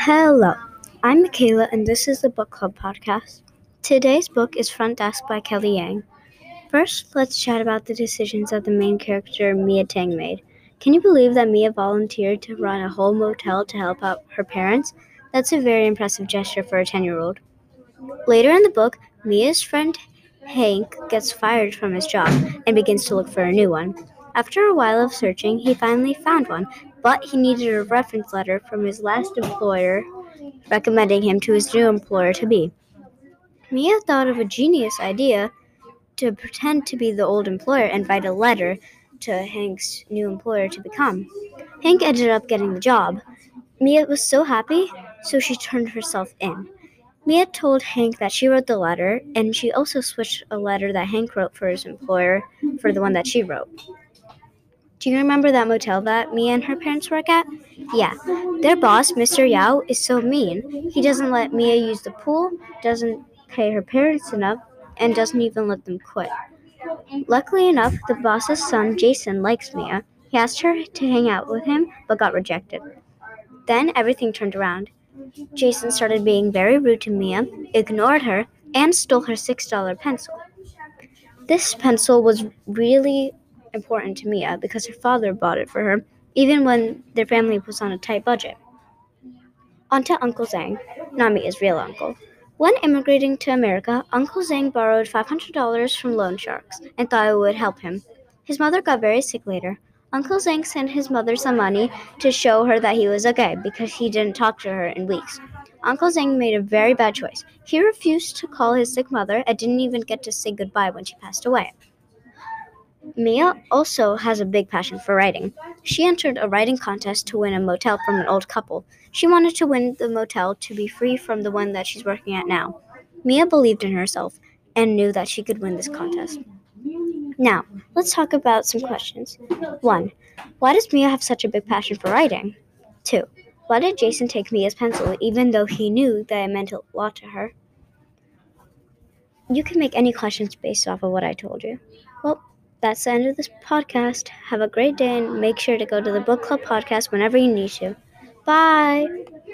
Hello, I'm Michaela, and this is the Book Club podcast. Today's book is Front Desk by Kelly Yang. First, let's chat about the decisions that the main character, Mia Tang, made. Can you believe that Mia volunteered to run a whole motel to help out her parents? That's a very impressive gesture for a 10 year old. Later in the book, Mia's friend Hank gets fired from his job and begins to look for a new one. After a while of searching, he finally found one, but he needed a reference letter from his last employer recommending him to his new employer to be. Mia thought of a genius idea to pretend to be the old employer and write a letter to Hank's new employer to become. Hank ended up getting the job. Mia was so happy, so she turned herself in. Mia told Hank that she wrote the letter, and she also switched a letter that Hank wrote for his employer for the one that she wrote. Do you remember that motel that Mia and her parents work at? Yeah. Their boss, Mr. Yao, is so mean. He doesn't let Mia use the pool, doesn't pay her parents enough, and doesn't even let them quit. Luckily enough, the boss's son, Jason, likes Mia. He asked her to hang out with him, but got rejected. Then everything turned around. Jason started being very rude to Mia, ignored her, and stole her $6 pencil. This pencil was really important to Mia because her father bought it for her, even when their family was on a tight budget. On to Uncle Zhang, not Mia's real uncle. When immigrating to America, Uncle Zhang borrowed $500 from loan sharks and thought it would help him. His mother got very sick later. Uncle Zhang sent his mother some money to show her that he was okay because he didn't talk to her in weeks. Uncle Zhang made a very bad choice. He refused to call his sick mother and didn't even get to say goodbye when she passed away. Mia also has a big passion for writing. She entered a writing contest to win a motel from an old couple. She wanted to win the motel to be free from the one that she's working at now. Mia believed in herself and knew that she could win this contest. Now, let's talk about some questions. 1. Why does Mia have such a big passion for writing? 2. Why did Jason take Mia's pencil even though he knew that it meant a lot to her? You can make any questions based off of what I told you. Well, that's the end of this podcast. Have a great day and make sure to go to the book club podcast whenever you need to. Bye.